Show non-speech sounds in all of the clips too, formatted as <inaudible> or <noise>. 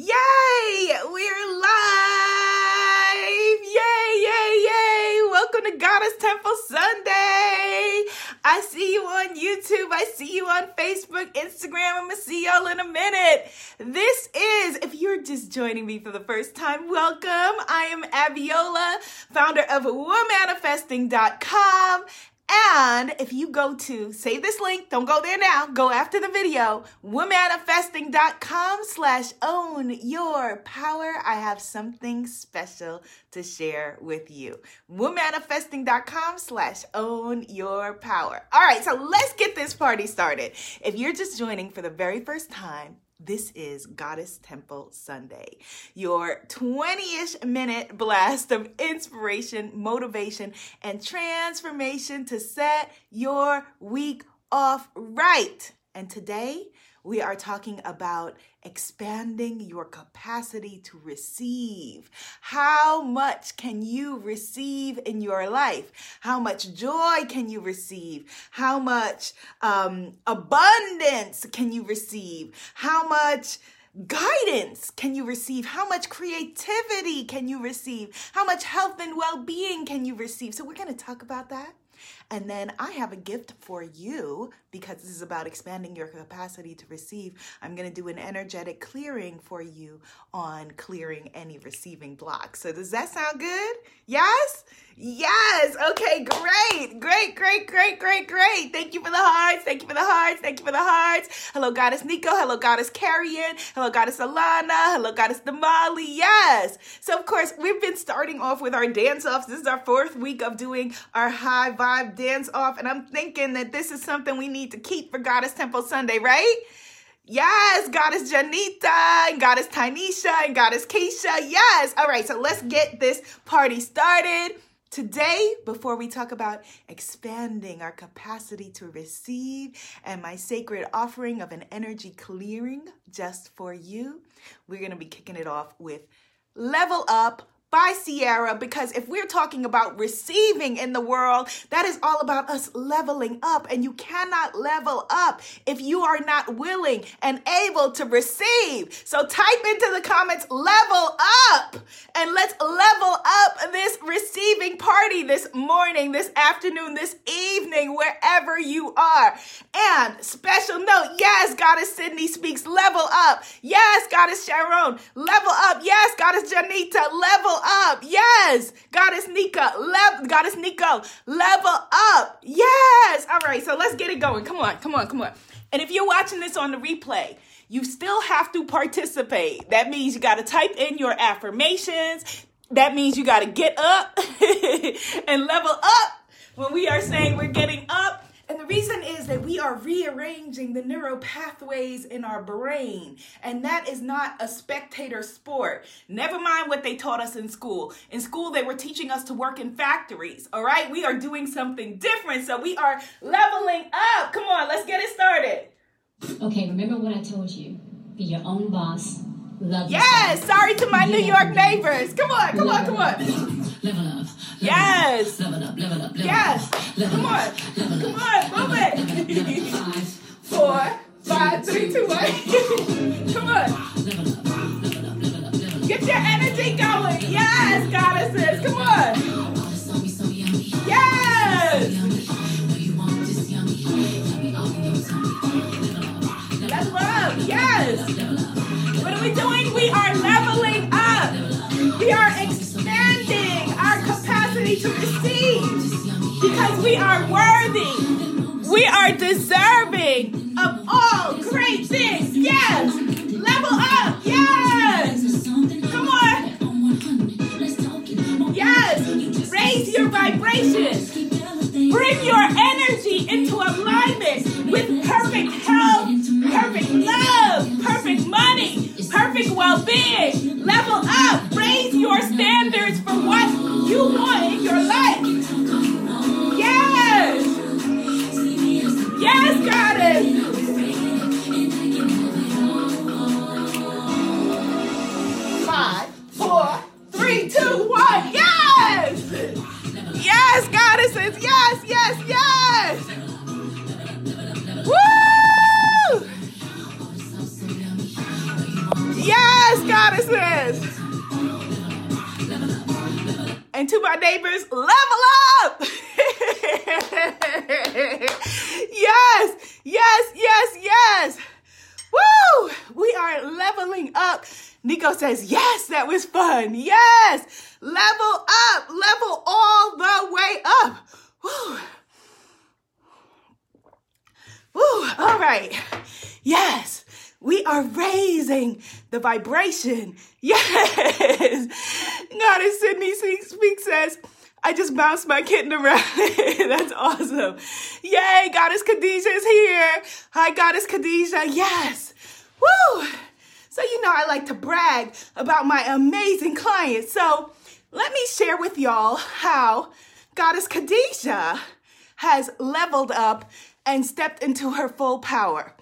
Yay! We're live! Yay, yay, yay! Welcome to Goddess Temple Sunday! I see you on YouTube. I see you on Facebook, Instagram. I'm gonna see y'all in a minute. This is, if you're just joining me for the first time, welcome. I am Abiola, founder of womanifesting.com and if you go to save this link, don't go there now, go after the video, womanifesting.com slash own your power. I have something special to share with you. Womanifesting.com slash own your power. All right, so let's get this party started. If you're just joining for the very first time, this is Goddess Temple Sunday, your 20 ish minute blast of inspiration, motivation, and transformation to set your week off right. And today, we are talking about expanding your capacity to receive. How much can you receive in your life? How much joy can you receive? How much um, abundance can you receive? How much guidance can you receive? How much creativity can you receive? How much health and well being can you receive? So, we're going to talk about that. And then I have a gift for you because this is about expanding your capacity to receive. I'm going to do an energetic clearing for you on clearing any receiving blocks. So, does that sound good? Yes? Yes. Okay, great. Great, great, great, great, great. Thank you for the hearts. Thank you for the hearts. Thank you for the hearts. Hello, Goddess Nico. Hello, Goddess Carrion. Hello, Goddess Alana. Hello, Goddess Damali. Yes. So, of course, we've been starting off with our dance offs. This is our fourth week of doing our high vibe dance off. And I'm thinking that this is something we need to keep for Goddess Temple Sunday, right? Yes, Goddess Janita and Goddess Tynesha and Goddess Keisha. Yes. All right, so let's get this party started. Today, before we talk about expanding our capacity to receive and my sacred offering of an energy clearing just for you, we're going to be kicking it off with Level Up by Ciara because if we're talking about receiving in the world, that is all about us leveling up. And you cannot level up if you are not willing and able to receive. So type into the comments, level up, and let's level up this receiving party this morning, this afternoon, this evening, wherever you are. And special note, yes, Goddess Sydney speaks, level up. Yes, Goddess Sharon, level up. Yes, Goddess Janita, level up. Yes. Goddess Nika, level, Goddess Nico, level up. Yes. All right. So let's get it going. Come on. Come on. Come on. And if you're watching this on the replay, you still have to participate. That means you got to type in your affirmations. That means you got to get up <laughs> and level up when we are saying we're getting up and the reason is that we are rearranging the neural pathways in our brain. And that is not a spectator sport. Never mind what they taught us in school. In school, they were teaching us to work in factories. All right? We are doing something different. So we are leveling up. Come on, let's get it started. Okay, remember what I told you. Be your own boss. Love Yes, sorry to my New York neighbors. Come on, come on, come on. Level up. Yes. Level up, level up, level Yes. up. Level Come on. Come on, move it. Five, Four, five, three, two, one. <laughs> Come on. Get your energy going. Yes, goddesses. Come on. We are expanding our capacity to receive because we are worthy. We are deserving of all great things. Yes. Level up. Yes. Come on. Yes. Raise your vibration. Bring your energy into alignment with perfect health, well being. Level up. Raise your standards Woo! Yes, Goddess says. And to my neighbors, level up! <laughs> yes, yes, yes, yes. Woo! We are leveling up. Nico says, yes, that was fun. Yes, level up, level all the way up. Woo. Woo, all right. Yes, we are raising the vibration. <laughs> Yes. Goddess Sydney Speak says, I just bounced my kitten around. <laughs> That's awesome. Yay, Goddess Khadijah is here. Hi, Goddess Khadijah. Yes. Woo. So, you know, I like to brag about my amazing clients. So, let me share with y'all how Goddess Khadijah has leveled up and stepped into her full power.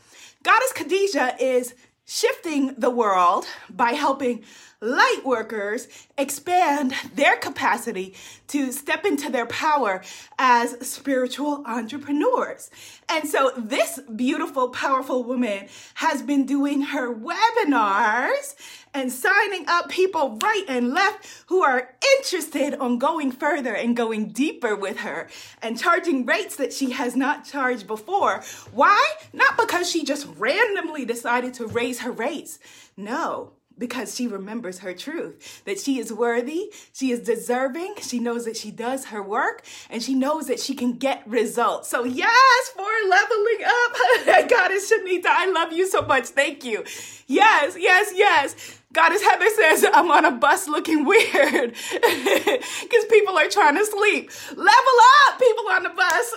Goddess Khadijah is shifting the world by helping light workers expand their capacity to step into their power as spiritual entrepreneurs. And so this beautiful, powerful woman has been doing her webinars and signing up people right and left who are interested on going further and going deeper with her and charging rates that she has not charged before. Why? Not because she just randomly decided to raise her rates. No, because she remembers her truth that she is worthy, she is deserving, she knows that she does her work, and she knows that she can get results. So, yes, for leveling up, <laughs> Goddess Shanita, I love you so much. Thank you. Yes, yes, yes. Goddess Heather says, I'm on a bus looking <laughs> weird <laughs> because people are trying to sleep. Level up, people on the bus.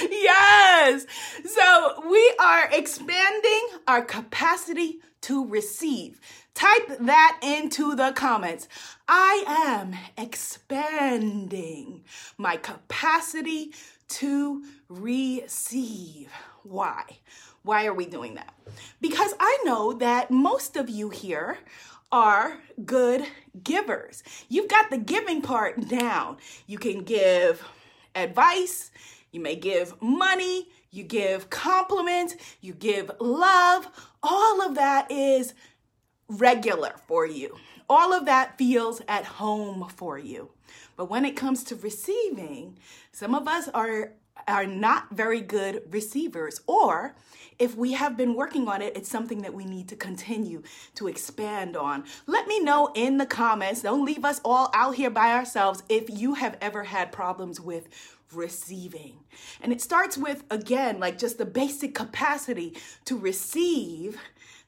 <laughs> yes. So we are expanding our capacity to receive. Type that into the comments. I am expanding my capacity to receive. Why? Why are we doing that? Because I know that most of you here are good givers. You've got the giving part down. You can give advice, you may give money, you give compliments, you give love. All of that is regular for you. All of that feels at home for you. But when it comes to receiving, some of us are are not very good receivers or if we have been working on it, it's something that we need to continue to expand on. Let me know in the comments. Don't leave us all out here by ourselves if you have ever had problems with receiving. And it starts with, again, like just the basic capacity to receive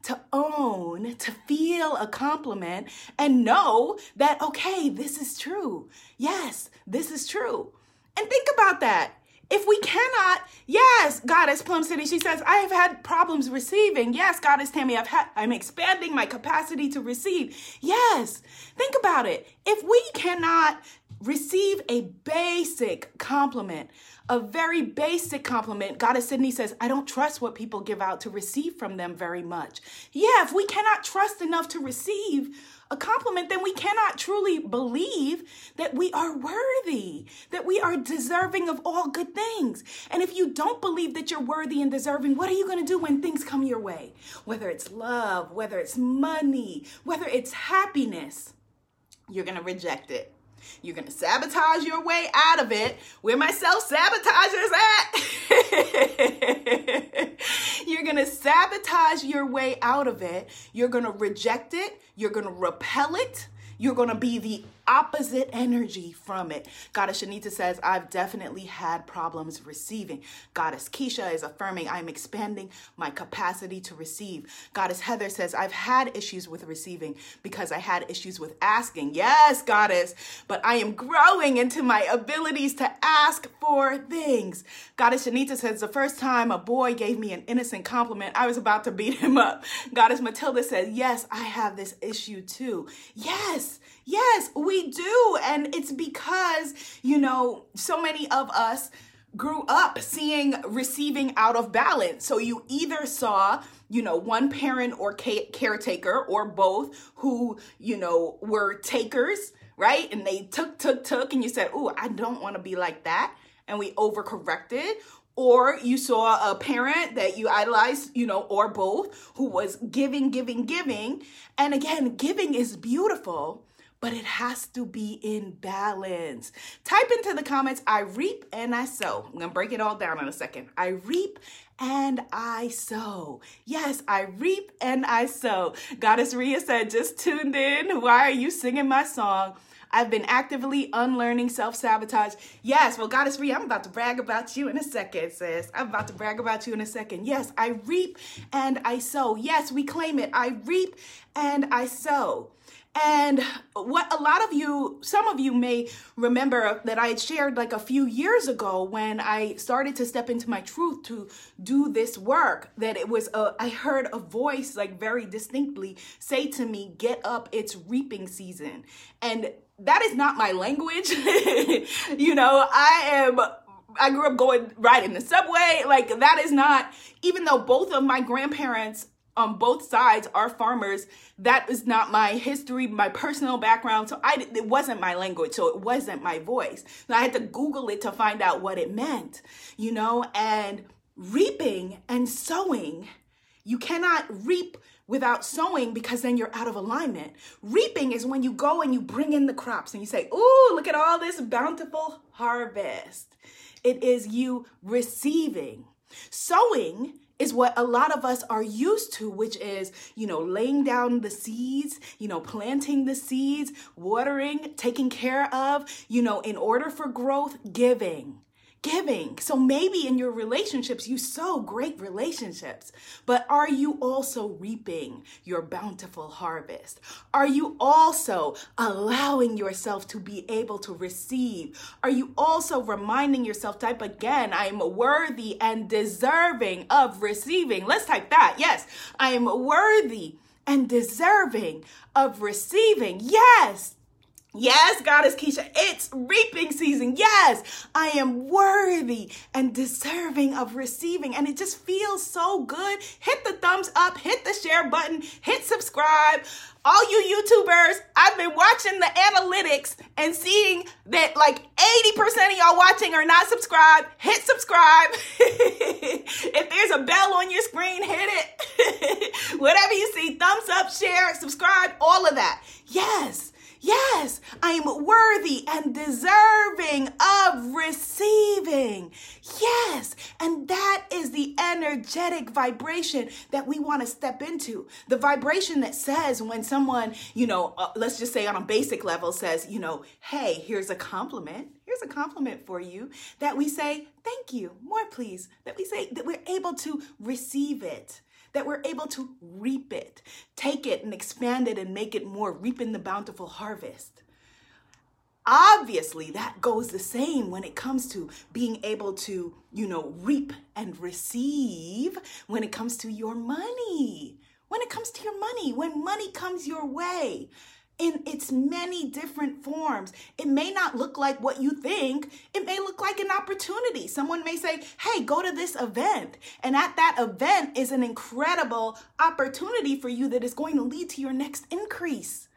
to own, to feel a compliment and know that, okay, this is true. Yes, this is true. And think about that. If we cannot, yes, Goddess Plum City, she says, I have had problems receiving. Yes, Goddess Tammy, I've had, I'm expanding my capacity to receive. Yes, think about it. If we cannot receive a basic compliment, a very basic compliment, Goddess Sydney says, I don't trust what people give out to receive from them very much. Yeah, if we cannot trust enough to receive, a compliment, then we cannot truly believe that we are worthy, that we are deserving of all good things. And if you don't believe that you're worthy and deserving, what are you going to do when things come your way? Whether it's love, whether it's money, whether it's happiness, you're going to reject it. You're going to sabotage your way out of it. Where my self sabotagers at? <laughs> You're going to sabotage your way out of it. You're going to reject it. You're going to repel it. You're going to be the opposite energy from it. Goddess Shanita says, I've definitely had problems receiving. Goddess Keisha is affirming, I'm expanding my capacity to receive. Goddess Heather says, I've had issues with receiving because I had issues with asking. Yes, Goddess, but I am growing into my abilities to ask for things. Goddess Shanita says, the first time a boy gave me an innocent compliment, I was about to beat him up. Goddess Matilda says, Yes, I have this issue too. Yes, Yes, we do. And it's because, you know, so many of us grew up seeing receiving out of balance. So you either saw, you know, one parent or caretaker or both who, you know, were takers, right? And they took, took, took, and you said, Oh, I don't want to be like that. And we overcorrected or you saw a parent that you idolized, you know, or both, who was giving, giving, giving. And again, giving is beautiful, but it has to be in balance. Type into the comments, I reap and I sow. I'm gonna break it all down in a second. I reap and I sow. Yes, I reap and I sow. Goddess Ria said, just tuned in. Why are you singing my song? I've been actively unlearning self sabotage. Yes, well, Goddess Rhea, I'm about to brag about you in a second, sis. I'm about to brag about you in a second. Yes, I reap and I sow. Yes, we claim it. I reap and I sow. And what a lot of you, some of you may remember that I shared like a few years ago when I started to step into my truth to do this work, that it was, a, I heard a voice like very distinctly say to me, Get up, it's reaping season. And that is not my language. <laughs> you know, I am I grew up going right in the subway. Like that is not even though both of my grandparents on both sides are farmers, that is not my history, my personal background. So I it wasn't my language, so it wasn't my voice. I had to google it to find out what it meant. You know, and reaping and sowing, you cannot reap without sowing because then you're out of alignment. Reaping is when you go and you bring in the crops and you say, Ooh, look at all this bountiful harvest. It is you receiving. Sowing is what a lot of us are used to, which is, you know, laying down the seeds, you know, planting the seeds, watering, taking care of, you know, in order for growth, giving giving. So maybe in your relationships, you sow great relationships, but are you also reaping your bountiful harvest? Are you also allowing yourself to be able to receive? Are you also reminding yourself, type again, I am worthy and deserving of receiving? Let's type that. Yes, I am worthy and deserving of receiving. Yes, Yes, Goddess Keisha, it's reaping season. Yes, I am worthy and deserving of receiving. And it just feels so good. Hit the thumbs up, hit the share button, hit subscribe. All you YouTubers, I've been watching the analytics and seeing that like 80% of y'all watching are not subscribed. Hit subscribe. <laughs> if there's a bell on your screen, hit it. <laughs> Whatever you see, thumbs up, share, subscribe, all of that. Yes. Deserving of receiving. Yes, and that is the energetic vibration that we want to step into. The vibration that says when someone, you know, uh, let's just say on a basic level says, you know, hey, here's a compliment. Here's a compliment for you that we say, thank you, more please. That we say that we're able to receive it that we're able to reap it, take it and expand it and make it more, reaping the bountiful harvest. Obviously, that goes the same when it comes to being able to, you know, reap and receive when it comes to your money. When it comes to your money, when money comes your way, in its many different forms. It may not look like what you think. It may look like an opportunity. Someone may say, Hey, go to this event. And at that event is an incredible opportunity for you that is going to lead to your next increase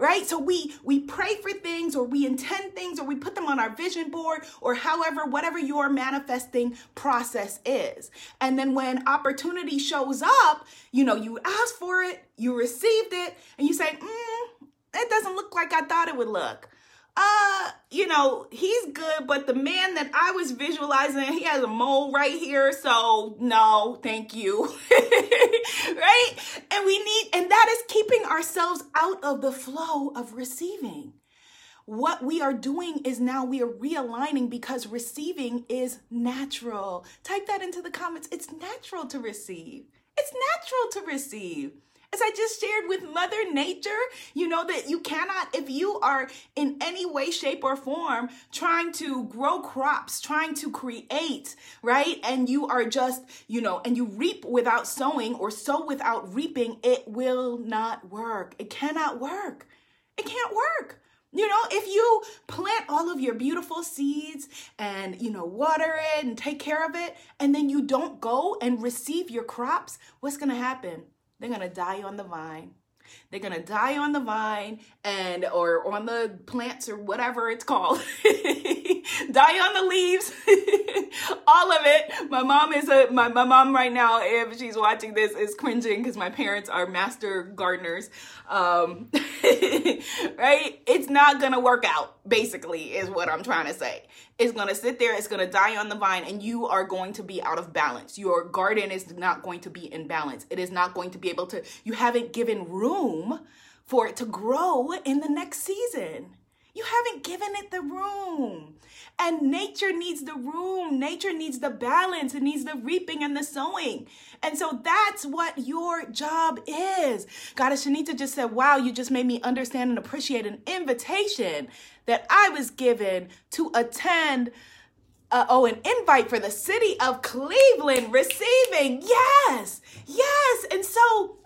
right? So we we pray for things or we intend things or we put them on our vision board or however whatever your manifesting process is. And then when opportunity shows up you know you ask for it you received it and you say mm, it doesn't look like i thought it would look uh, you know, he's good, but the man that I was visualizing, he has a mole right here. So no, thank you. <laughs> right? And we need, and that is keeping ourselves out of the flow of receiving. What we are doing is now we are realigning because receiving is natural. Type that into the comments. It's natural to receive. It's natural to receive. As I just shared with Mother Nature, you know that you cannot, if you are in any way, shape, or form trying to grow crops, trying to create, right? And you are just, you know, and you reap without sowing or sow without reaping, it will not work. It cannot work. It can't work. You know, if you plant all of your beautiful seeds and, you know, water it and take care of it, and then you don't go and receive your crops, what's going to happen? They're going to die on the vine. They're going to die on the vine and or on the plants or whatever it's called. <laughs> die on the leaves. <laughs> all of it. My mom is a my, my mom right now, if she's watching this, is cringing because my parents are master gardeners. Um, <laughs> right? It's not gonna work out, basically, is what I'm trying to say. It's gonna sit there, it's gonna die on the vine, and you are going to be out of balance. Your garden is not going to be in balance. It is not going to be able to, you haven't given room for it to grow in the next season. You haven't given it the room. And nature needs the room. Nature needs the balance. It needs the reaping and the sowing. And so that's what your job is. Goddess Shanita just said, Wow, you just made me understand and appreciate an invitation that I was given to attend. Uh, oh, an invite for the city of Cleveland receiving. Yes, yes. And so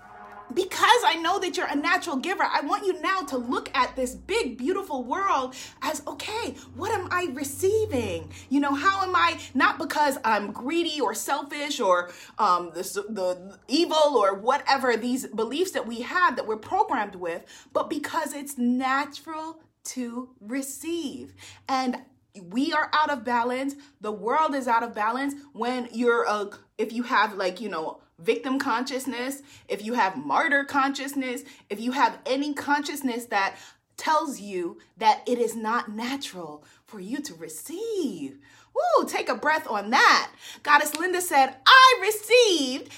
because I know that you're a natural giver, I want you now to look at this big, beautiful world as okay, what am I receiving? You know, how am I, not because I'm greedy or selfish or um, the, the evil or whatever these beliefs that we have that we're programmed with, but because it's natural to receive. And we are out of balance. The world is out of balance when you're a, if you have like, you know, victim consciousness, if you have martyr consciousness, if you have any consciousness that tells you that it is not natural for you to receive. Woo, take a breath on that. Goddess Linda said, I received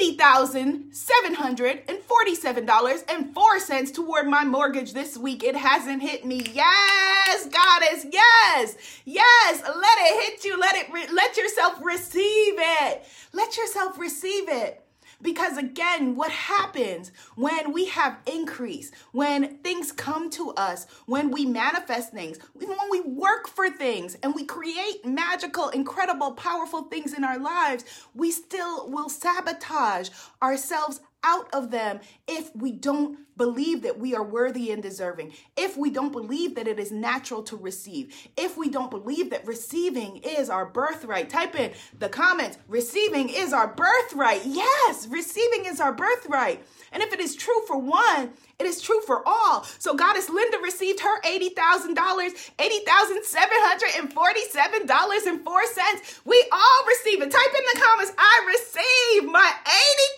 $80,747.04 toward my mortgage this week. It hasn't hit me. Yes, goddess. Yes. Yes. Let it hit you. Let it re- let yourself receive it. Let yourself receive it. Because again, what happens when we have increase, when things come to us, when we manifest things, even when we work for things and we create magical, incredible, powerful things in our lives, we still will sabotage ourselves out of them if we don't believe that we are worthy and deserving, if we don't believe that it is natural to receive, if we don't believe that receiving is our birthright. Type in the comments receiving is our birthright. Yes, receiving is our birthright. And if it is true for one, it is true for all. So Goddess Linda received her $80,000, $80,747.04. We all receive it. Type in the comments, I received my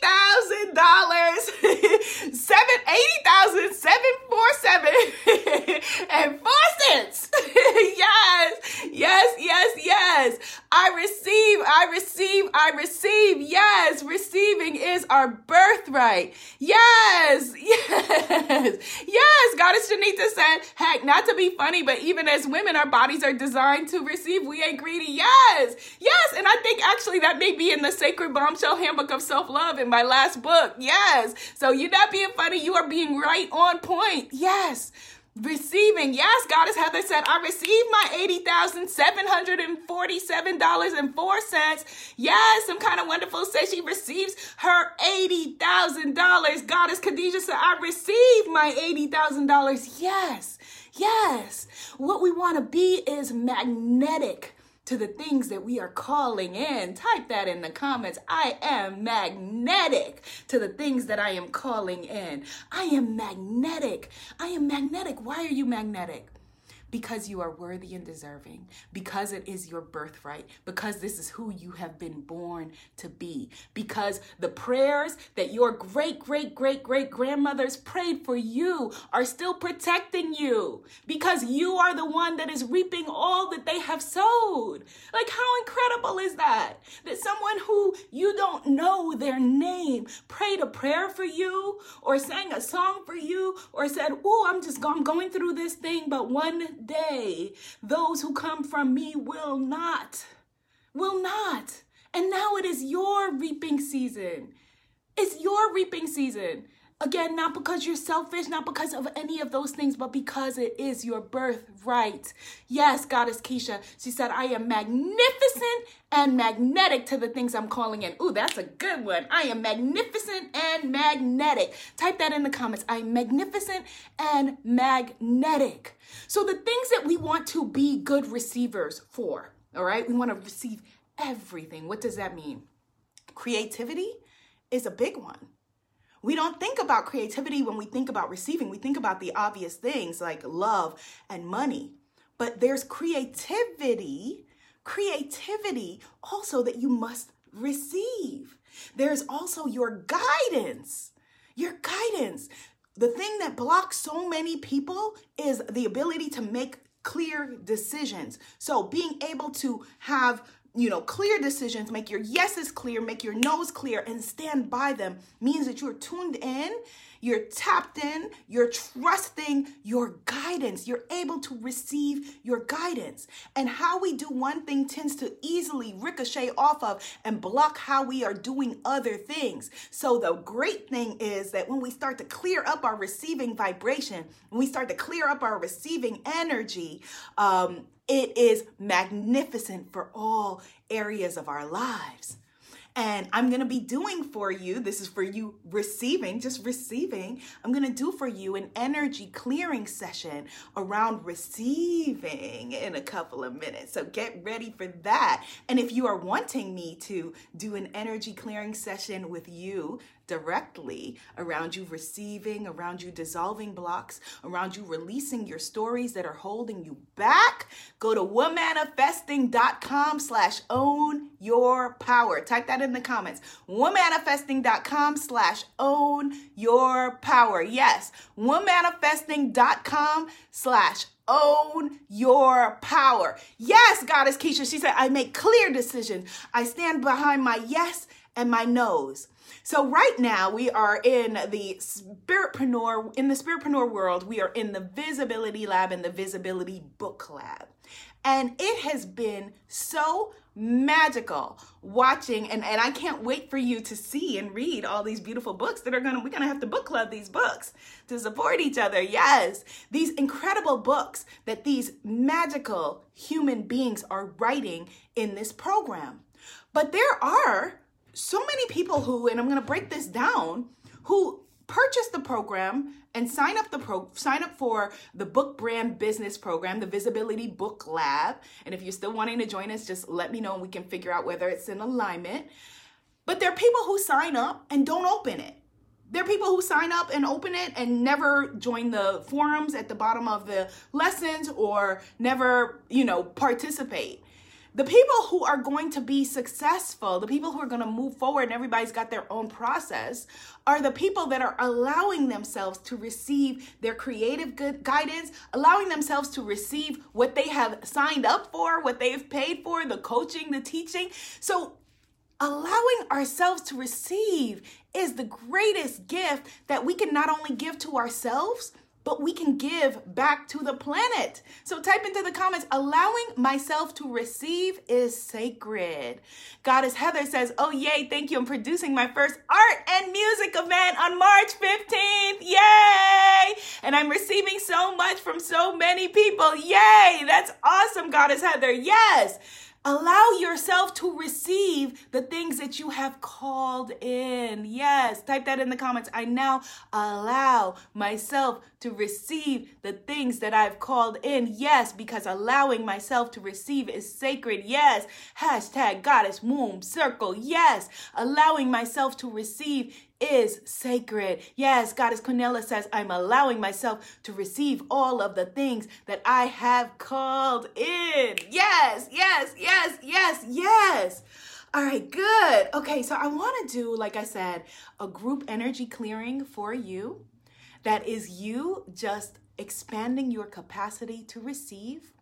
$80,000, seven, 80,747 and four cents. yes, yes, yes, yes. I receive, I receive, I receive. Yes, receiving is our birthright. Yes, yes, yes. Goddess Shanita said, heck, funny, but even as women, our bodies are designed to receive. We ain't greedy. Yes, yes. And I think actually that may be in the Sacred Bombshell Handbook of Self Love in my last book. Yes. So you're not being funny, you are being right on point. Yes. Receiving, yes, Goddess Heather said, I received my $80,747.04. Yes, some kind of wonderful says she receives her $80,000. Goddess Khadijah said, I received my $80,000. Yes, yes. What we want to be is magnetic to the things that we are calling in. Type that in the comments. I am magnetic to the things that I am calling in. I am magnetic. I am magnetic. Why are you magnetic? Because you are worthy and deserving, because it is your birthright, because this is who you have been born to be, because the prayers that your great, great, great, great grandmothers prayed for you are still protecting you, because you are the one that is reaping all that they have sowed. Like, how incredible is that? That someone who you don't know their name prayed a prayer for you, or sang a song for you, or said, Oh, I'm just I'm going through this thing, but one day those who come from me will not, will not. And now it is your reaping season. It's your reaping season. Again, not because you're selfish, not because of any of those things, but because it is your birthright. Yes, Goddess Keisha, she said, I am magnificent and magnetic to the things I'm calling in. Ooh, that's a good one. I am magnificent and magnetic. Type that in the comments. I am magnificent and magnetic. So, the things that we want to be good receivers for, all right, we want to receive everything. What does that mean? Creativity is a big one we don't think about creativity when we think about receiving. We think about the obvious things like love and money. But there's creativity creativity also that you must receive. There's also your guidance. Your guidance. The thing that blocks so many people is the ability to make clear decisions. So being able to have you know, clear decisions, make your yeses clear, make your no's clear, and stand by them means that you're tuned in, you're tapped in, you're trusting your guidance. You're able to receive your guidance. And how we do one thing tends to easily ricochet off of and block how we are doing other things. So, the great thing is that when we start to clear up our receiving vibration, when we start to clear up our receiving energy, um, it is magnificent for all areas of our lives. And I'm going to be doing for you, this is for you receiving, just receiving. I'm going to do for you an energy clearing session around receiving in a couple of minutes. So get ready for that. And if you are wanting me to do an energy clearing session with you directly around you receiving, around you dissolving blocks, around you releasing your stories that are holding you back, go to womanifesting.com slash own your power. Type that in the comments. womanifesting.com slash own your power. Yes, womanifesting.com slash own your power. Yes, Goddess Keisha, she said, I make clear decisions. I stand behind my yes and my nose. So right now we are in the spiritpreneur in the spiritpreneur world. We are in the visibility lab and the visibility book lab. And it has been so magical watching and, and I can't wait for you to see and read all these beautiful books that are gonna we're gonna have to book club these books to support each other. Yes, these incredible books that these magical human beings are writing in this program. But there are so many people who, and I'm going to break this down, who purchase the program and sign up the pro sign up for the book brand business program the visibility book lab. And if you're still wanting to join us just let me know and we can figure out whether it's in alignment. But there are people who sign up and don't open it. There are people who sign up and open it and never join the forums at the bottom of the lessons or never you know participate the people who are going to be successful, the people who are going to move forward, and everybody's got their own process, are the people that are allowing themselves to receive their creative good guidance, allowing themselves to receive what they have signed up for, what they've paid for, the coaching, the teaching. So, allowing ourselves to receive is the greatest gift that we can not only give to ourselves but we can give back to the planet. So type into the comments, allowing myself to receive is sacred. Goddess Heather says, Oh, yay, thank you. I'm producing my first art and music event on March 15th. Yay! And I'm receiving so much from so many people. Yay! That's awesome, Goddess Heather. Yes. Allow yourself to receive the things that you have called in. Yes, type that in the comments. I now allow myself to receive the things that I've called in. Yes, because allowing myself to receive is sacred. Yes, hashtag goddess womb circle. Yes, allowing myself to receive is sacred. Yes, Goddess Cornelia says, I'm allowing myself to receive all of the things that I have called in. Yes, yes, yes, yes, yes. All right, good. Okay, so I want to do, like I said, a group energy clearing for you that is you just expanding your capacity to receive.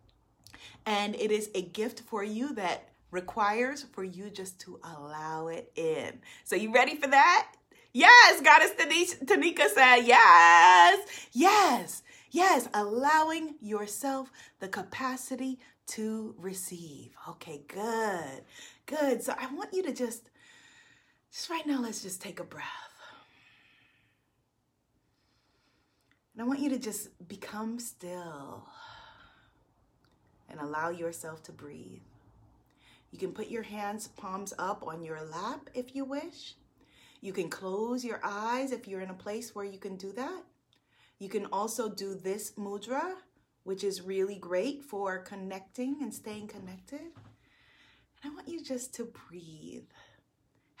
And it is a gift for you that requires for you just to allow it in. So, you ready for that? Yes, Goddess Tanika said, yes, yes, yes, allowing yourself the capacity to receive. Okay, good, good. So I want you to just, just right now, let's just take a breath. And I want you to just become still and allow yourself to breathe. You can put your hands, palms up on your lap if you wish. You can close your eyes if you're in a place where you can do that. You can also do this mudra, which is really great for connecting and staying connected. And I want you just to breathe.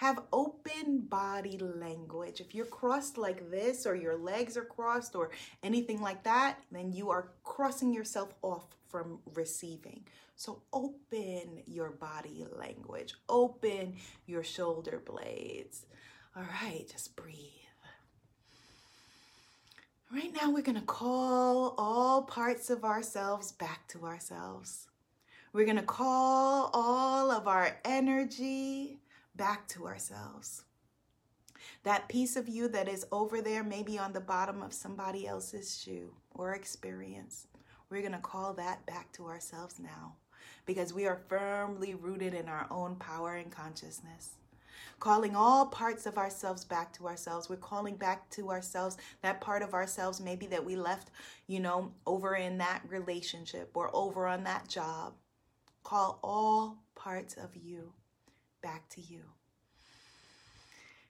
have open body language. If you're crossed like this, or your legs are crossed, or anything like that, then you are crossing yourself off from receiving. So open your body language, open your shoulder blades. All right, just breathe. Right now, we're going to call all parts of ourselves back to ourselves. We're going to call all of our energy back to ourselves. That piece of you that is over there, maybe on the bottom of somebody else's shoe or experience, we're going to call that back to ourselves now because we are firmly rooted in our own power and consciousness. Calling all parts of ourselves back to ourselves. We're calling back to ourselves that part of ourselves maybe that we left, you know, over in that relationship or over on that job. Call all parts of you back to you.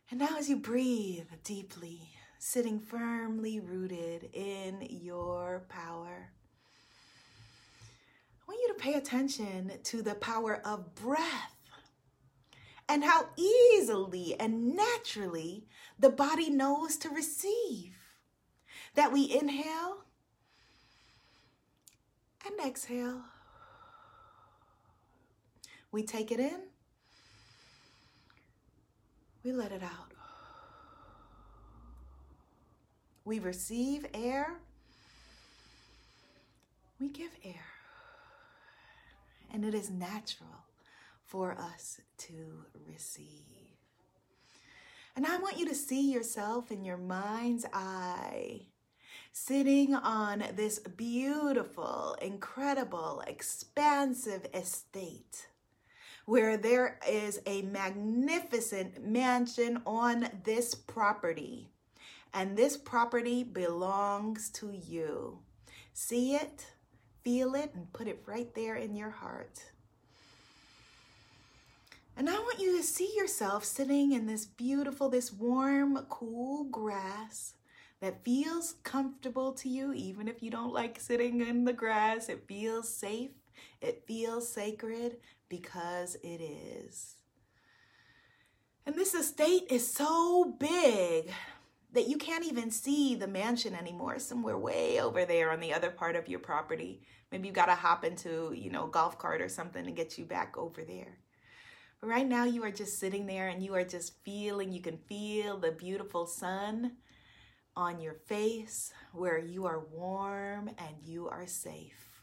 And now, as you breathe deeply, sitting firmly rooted in your power, I want you to pay attention to the power of breath and how easily and naturally the body knows to receive. That we inhale and exhale. We take it in, we let it out. We receive air, we give air. And it is natural for us to receive. And I want you to see yourself in your mind's eye sitting on this beautiful, incredible, expansive estate where there is a magnificent mansion on this property. And this property belongs to you. See it, feel it, and put it right there in your heart. And I want you to see yourself sitting in this beautiful, this warm, cool grass that feels comfortable to you, even if you don't like sitting in the grass. It feels safe, it feels sacred because it is. And this estate is so big that you can't even see the mansion anymore, somewhere way over there on the other part of your property. Maybe you got to hop into, you know, golf cart or something to get you back over there. Right now, you are just sitting there and you are just feeling, you can feel the beautiful sun on your face where you are warm and you are safe.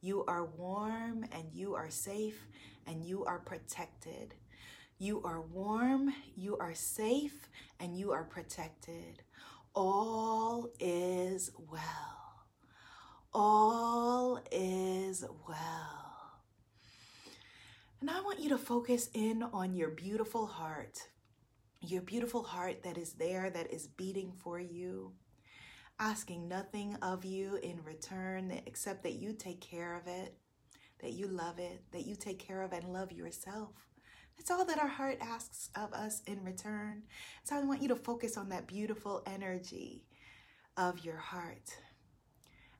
You are warm and you are safe and you are protected. You are warm, you are safe, and you are protected. All is well. All is well. And I want you to focus in on your beautiful heart, your beautiful heart that is there, that is beating for you, asking nothing of you in return except that you take care of it, that you love it, that you take care of and love yourself. That's all that our heart asks of us in return. So I want you to focus on that beautiful energy of your heart.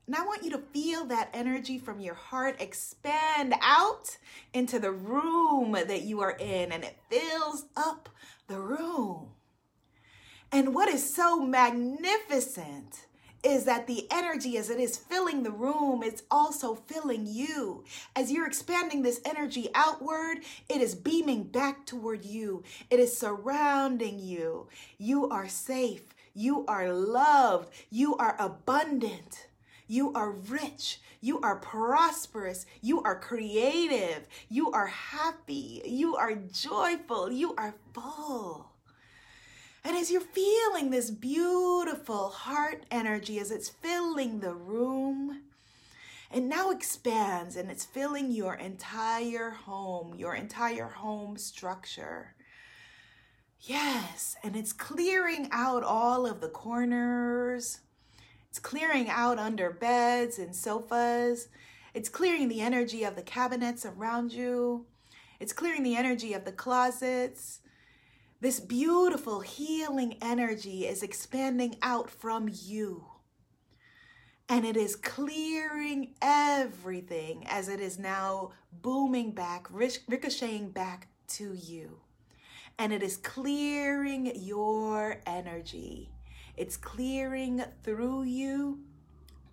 And I want you to feel that energy from your heart expand out into the room that you are in, and it fills up the room. And what is so magnificent is that the energy, as it is filling the room, it's also filling you. As you're expanding this energy outward, it is beaming back toward you, it is surrounding you. You are safe, you are loved, you are abundant. You are rich. You are prosperous. You are creative. You are happy. You are joyful. You are full. And as you're feeling this beautiful heart energy as it's filling the room, it now expands and it's filling your entire home, your entire home structure. Yes, and it's clearing out all of the corners it's clearing out under beds and sofas. It's clearing the energy of the cabinets around you. It's clearing the energy of the closets. This beautiful healing energy is expanding out from you. And it is clearing everything as it is now booming back, ricocheting back to you. and it is clearing your energy. It's clearing through you,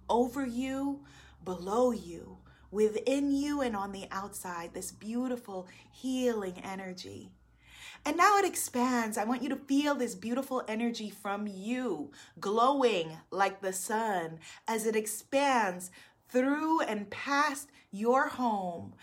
over you, below you, within you, and on the outside. This beautiful healing energy. And now it expands. I want you to feel this beautiful energy from you, glowing like the sun as it expands through and past your home,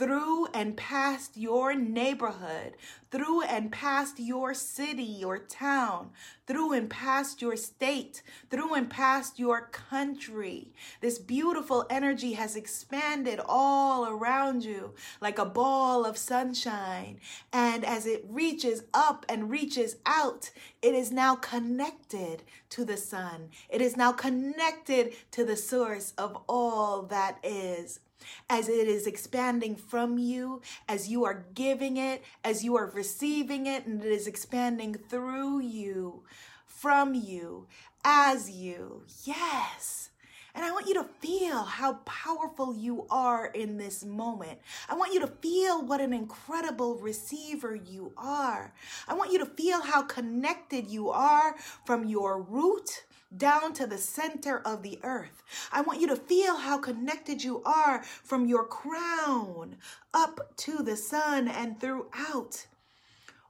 through and past your neighborhood, through and past your city or town, through and past your state, through and past your country. This beautiful energy has expanded all around you like a ball of sunshine. And as it reaches up and reaches out, it is now connected to the sun. It is now connected to the source of all that is as it is expanding from you, as you are giving it, as you are receiving it, and it is expanding through you, from you, as you. Yes. And I want you to feel how powerful you are in this moment. I want you to feel what an incredible receiver you are. I want you to feel how connected you are from your root down to the center of the earth. I want you to feel how connected you are from your crown up to the sun and throughout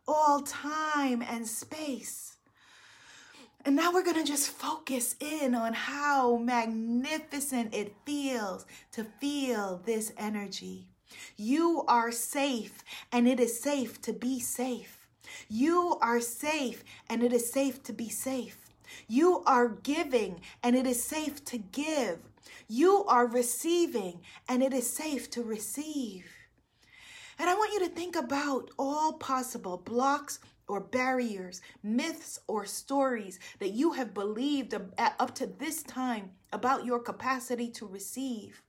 all time and space. And now we're going to just focus in on how magnificent it feels to feel this energy. You are safe, and it is safe to be safe. You are safe, and it is safe to be safe. You are giving, and it is safe to give. You are receiving, and it is safe to receive. And I want you to think about all possible blocks or barriers, myths or stories that you have believed up to this time about your capacity to receive.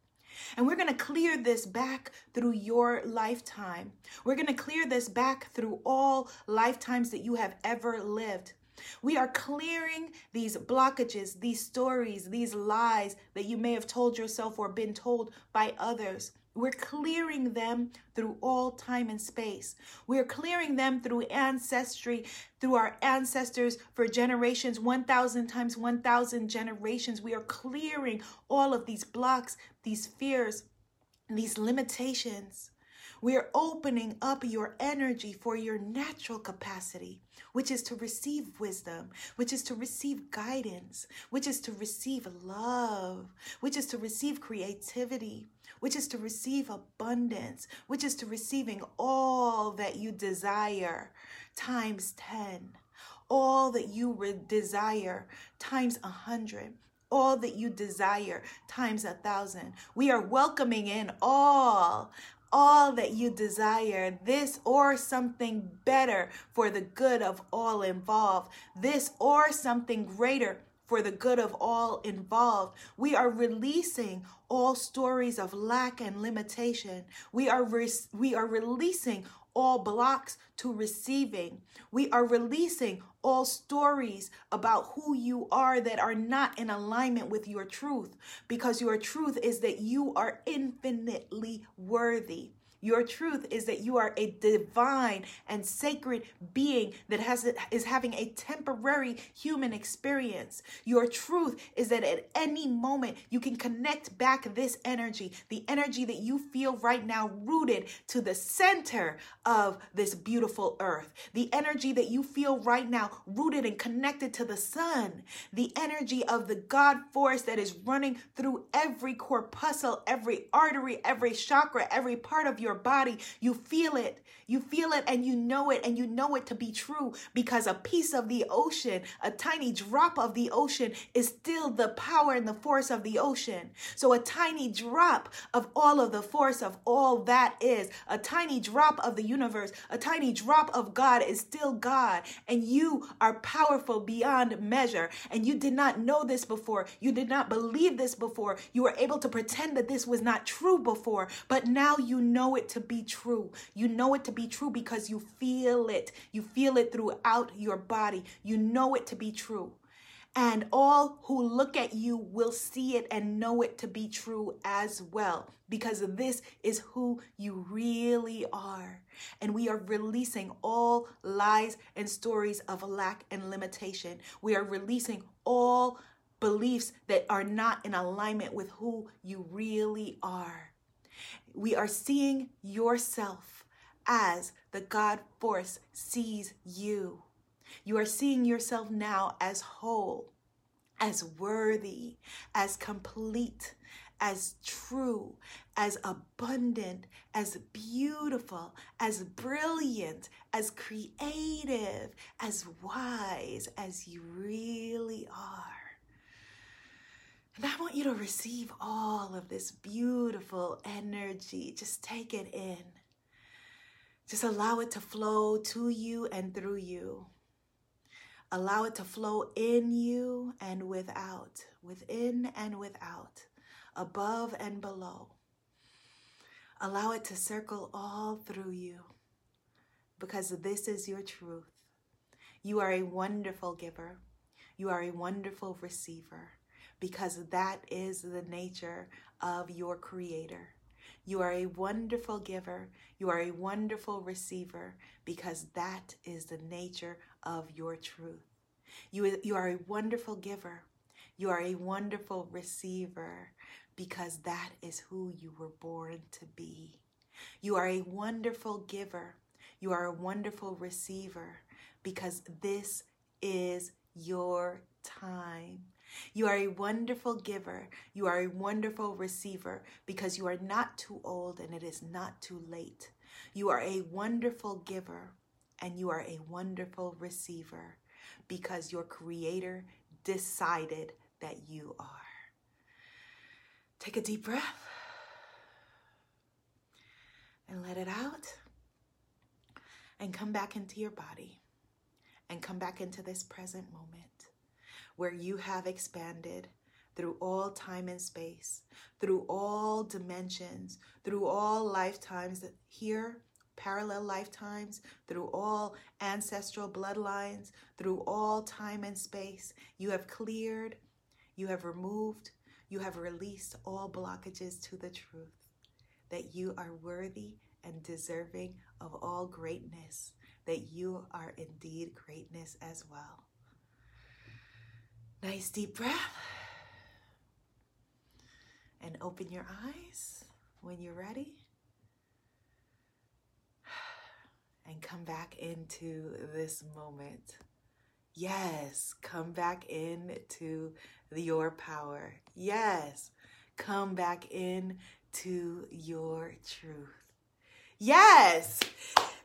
And we're going to clear this back through your lifetime. We're going to clear this back through all lifetimes that you have ever lived. We are clearing these blockages, these stories, these lies that you may have told yourself or been told by others. We're clearing them through all time and space. We're clearing them through ancestry, through our ancestors for generations, 1,000 times 1,000 generations. We are clearing all of these blocks, these fears, these limitations. We are opening up your energy for your natural capacity, which is to receive wisdom, which is to receive guidance, which is to receive love, which is to receive creativity, which is to receive abundance, which is to receiving all that you desire times 10, all that you desire times a hundred all that you desire times a thousand. We are welcoming in all all that you desire, this or something better for the good of all involved, this or something greater for the good of all involved. We are releasing all stories of lack and limitation. We are re- we are releasing all blocks to receiving. We are releasing all stories about who you are that are not in alignment with your truth because your truth is that you are infinitely worthy. Your truth is that you are a divine and sacred being that has is having a temporary human experience. Your truth is that at any moment you can connect back this energy, the energy that you feel right now rooted to the center of this beautiful earth. The energy that you feel right now rooted and connected to the sun. The energy of the God force that is running through every corpuscle, every artery, every chakra, every part of your your body. You feel it. You feel it and you know it and you know it to be true because a piece of the ocean, a tiny drop of the ocean is still the power and the force of the ocean. So a tiny drop of all of the force of all that is, a tiny drop of the universe, a tiny drop of God is still God. And you are powerful beyond measure. And you did not know this before. You did not believe this before. You were able to pretend that this was not true before. But now you know it to be true. You know it to be be true because you feel it. You feel it throughout your body. You know it to be true. And all who look at you will see it and know it to be true as well, because this is who you really are. And we are releasing all lies and stories of lack and limitation. We are releasing all beliefs that are not in alignment with who you really are. We are seeing yourself as the God force sees you. You are seeing yourself now as whole, as worthy, as complete, as true, as abundant, as beautiful, as brilliant, as creative, as wise as you really are. And I want you to receive all of this beautiful energy. Just take it in. Just allow it to flow to you and through you. Allow it to flow in you and without, within and without, above and below. Allow it to circle all through you because this is your truth. You are a wonderful giver. You are a wonderful receiver because that is the nature of your Creator. You are a wonderful giver. You are a wonderful receiver because that is the nature of your truth. You, you are a wonderful giver. You are a wonderful receiver because that is who you were born to be. You are a wonderful giver. You are a wonderful receiver because this is your time. You are a wonderful giver. You are a wonderful receiver because you are not too old and it is not too late. You are a wonderful giver and you are a wonderful receiver because your creator decided that you are. Take a deep breath and let it out and come back into your body and come back into this present moment where you have expanded through all time and space, through all dimensions, through all lifetimes here, parallel lifetimes, through all ancestral bloodlines, through all time and space. You have cleared, you have removed, you have released all blockages to the truth that you are worthy and deserving of all greatness, that you are indeed greatness as well. Nice deep breath. And open your eyes when you're ready. And come back into this moment. Yes, come back into your power. Yes, come back into your truth. Yes.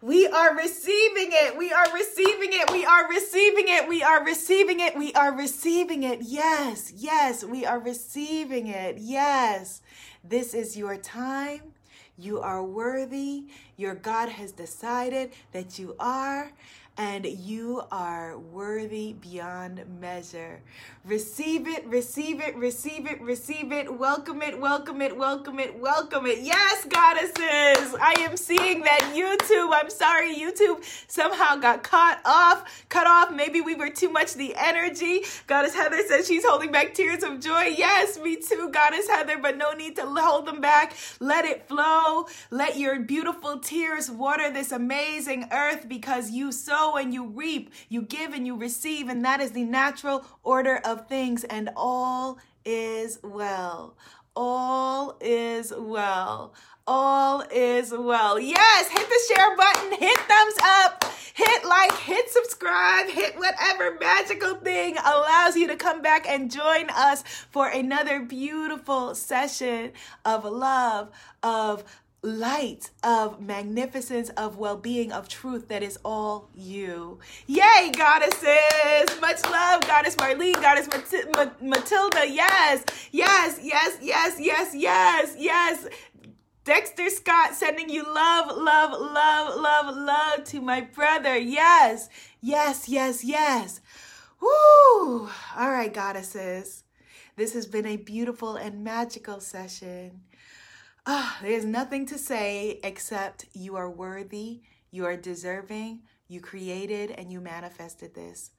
We are receiving it. We are receiving it. We are receiving it. We are receiving it. We are receiving it. Yes. Yes. We are receiving it. Yes. This is your time. You are worthy. Your God has decided that you are and you are worthy beyond measure. Receive it, receive it, receive it, receive it. Welcome it, welcome it, welcome it, welcome it. Yes, goddesses. I am seeing that YouTube. I'm sorry, YouTube somehow got caught off, cut off. Maybe we were too much the energy. Goddess Heather says she's holding back tears of joy. Yes, me too, Goddess Heather, but no need to hold them back. Let it flow. Let your beautiful tears water this amazing earth because you so and you reap, you give and you receive, and that is the natural order of things, and all is well. All is well. All is well. Yes, hit the share button, hit thumbs up, hit like, hit subscribe, hit whatever magical thing allows you to come back and join us for another beautiful session of love, of light of magnificence, of well being, of truth that is all you. Yay, goddesses! Much love, Goddess Marlene, Goddess Mat- Matilda. Yes, yes, yes, yes, yes, yes, yes. Dexter Scott sending you love, love, love, love, love to my brother. Yes, yes, yes, yes. Woo! All right, goddesses. This has been a beautiful and magical session. Ah, there's nothing to say except you are worthy, you are deserving, you created and you manifested this.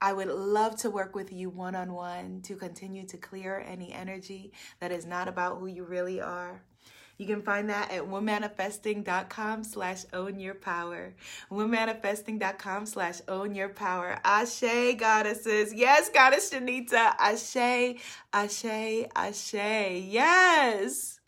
I would love to work with you one on one to continue to clear any energy that is not about who you really are. You can find that at womanifesting.com slash own your power. Womanifesting.com slash own your power. Ashe, goddesses. Yes, goddess Shanita. Ashe, ashe, ashe. Yes.